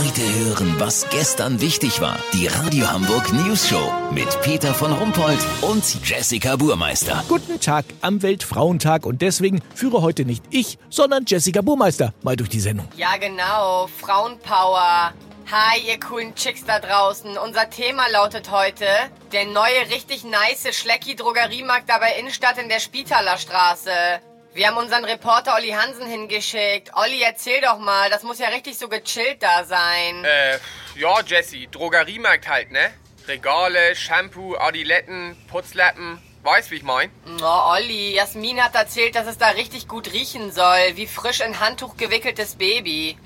Heute hören, was gestern wichtig war. Die Radio Hamburg News Show mit Peter von Rumpold und Jessica Burmeister. Guten Tag am Weltfrauentag und deswegen führe heute nicht ich, sondern Jessica Burmeister mal durch die Sendung. Ja, genau. Frauenpower. Hi, ihr coolen Chicks da draußen. Unser Thema lautet heute der neue, richtig nice Schlecki-Drogeriemarkt da bei Innenstadt in der Spitaler Straße. Wir haben unseren Reporter Olli Hansen hingeschickt. Olli, erzähl doch mal, das muss ja richtig so gechillt da sein. Äh, ja, Jesse, Drogeriemarkt halt, ne? Regale, Shampoo, Adiletten, Putzlappen. Weißt, wie ich mein? Oh, Olli, Jasmin hat erzählt, dass es da richtig gut riechen soll, wie frisch in Handtuch gewickeltes Baby.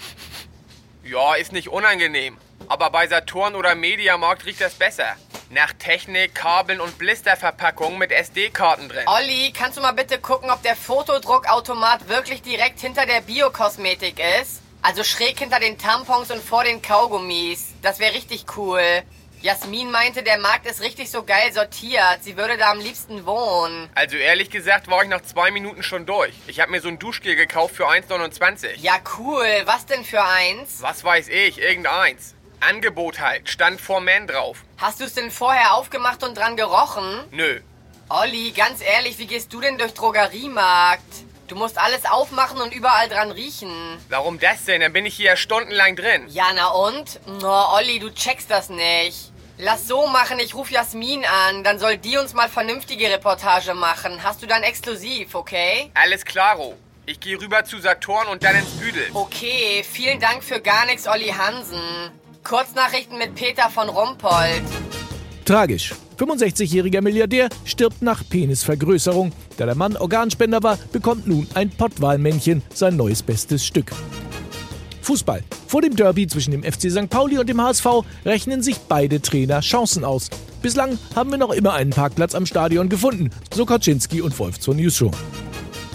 Ja, ist nicht unangenehm. Aber bei Saturn oder Mediamarkt riecht das besser. Nach Technik, Kabeln und Blisterverpackungen mit SD-Karten drin. Olli, kannst du mal bitte gucken, ob der Fotodruckautomat wirklich direkt hinter der Biokosmetik ist? Also schräg hinter den Tampons und vor den Kaugummis. Das wäre richtig cool. Jasmin meinte, der Markt ist richtig so geil sortiert. Sie würde da am liebsten wohnen. Also ehrlich gesagt war ich nach zwei Minuten schon durch. Ich habe mir so ein Duschgel gekauft für 1,29. Ja, cool. Was denn für eins? Was weiß ich, irgendeins. Angebot halt, stand vor Man drauf. Hast du es denn vorher aufgemacht und dran gerochen? Nö. Olli, ganz ehrlich, wie gehst du denn durch Drogeriemarkt? Du musst alles aufmachen und überall dran riechen. Warum das denn? Dann bin ich hier ja stundenlang drin. Ja, na und? Oh, Olli, du checkst das nicht. Lass so machen, ich ruf Jasmin an, dann soll die uns mal vernünftige Reportage machen. Hast du dann exklusiv, okay? Alles klaro. Ich gehe rüber zu Saturn und dann ins Büdel. Okay, vielen Dank für gar nichts, Olli Hansen. Kurznachrichten mit Peter von Rumpold. Tragisch. 65-jähriger Milliardär stirbt nach Penisvergrößerung. Da der Mann Organspender war, bekommt nun ein Pottwalmännchen sein neues bestes Stück. Fußball. Vor dem Derby zwischen dem FC St. Pauli und dem HSV rechnen sich beide Trainer Chancen aus. Bislang haben wir noch immer einen Parkplatz am Stadion gefunden, so Kaczynski und Wolf zur News Show.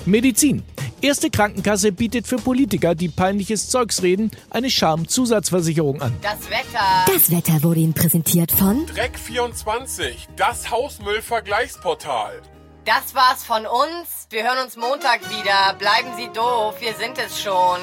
Medizin. Erste Krankenkasse bietet für Politiker, die peinliches Zeugs reden, eine Schamzusatzversicherung an. Das Wetter. Das Wetter wurde Ihnen präsentiert von Dreck24, das Hausmüllvergleichsportal. Das war's von uns. Wir hören uns Montag wieder. Bleiben Sie doof, wir sind es schon.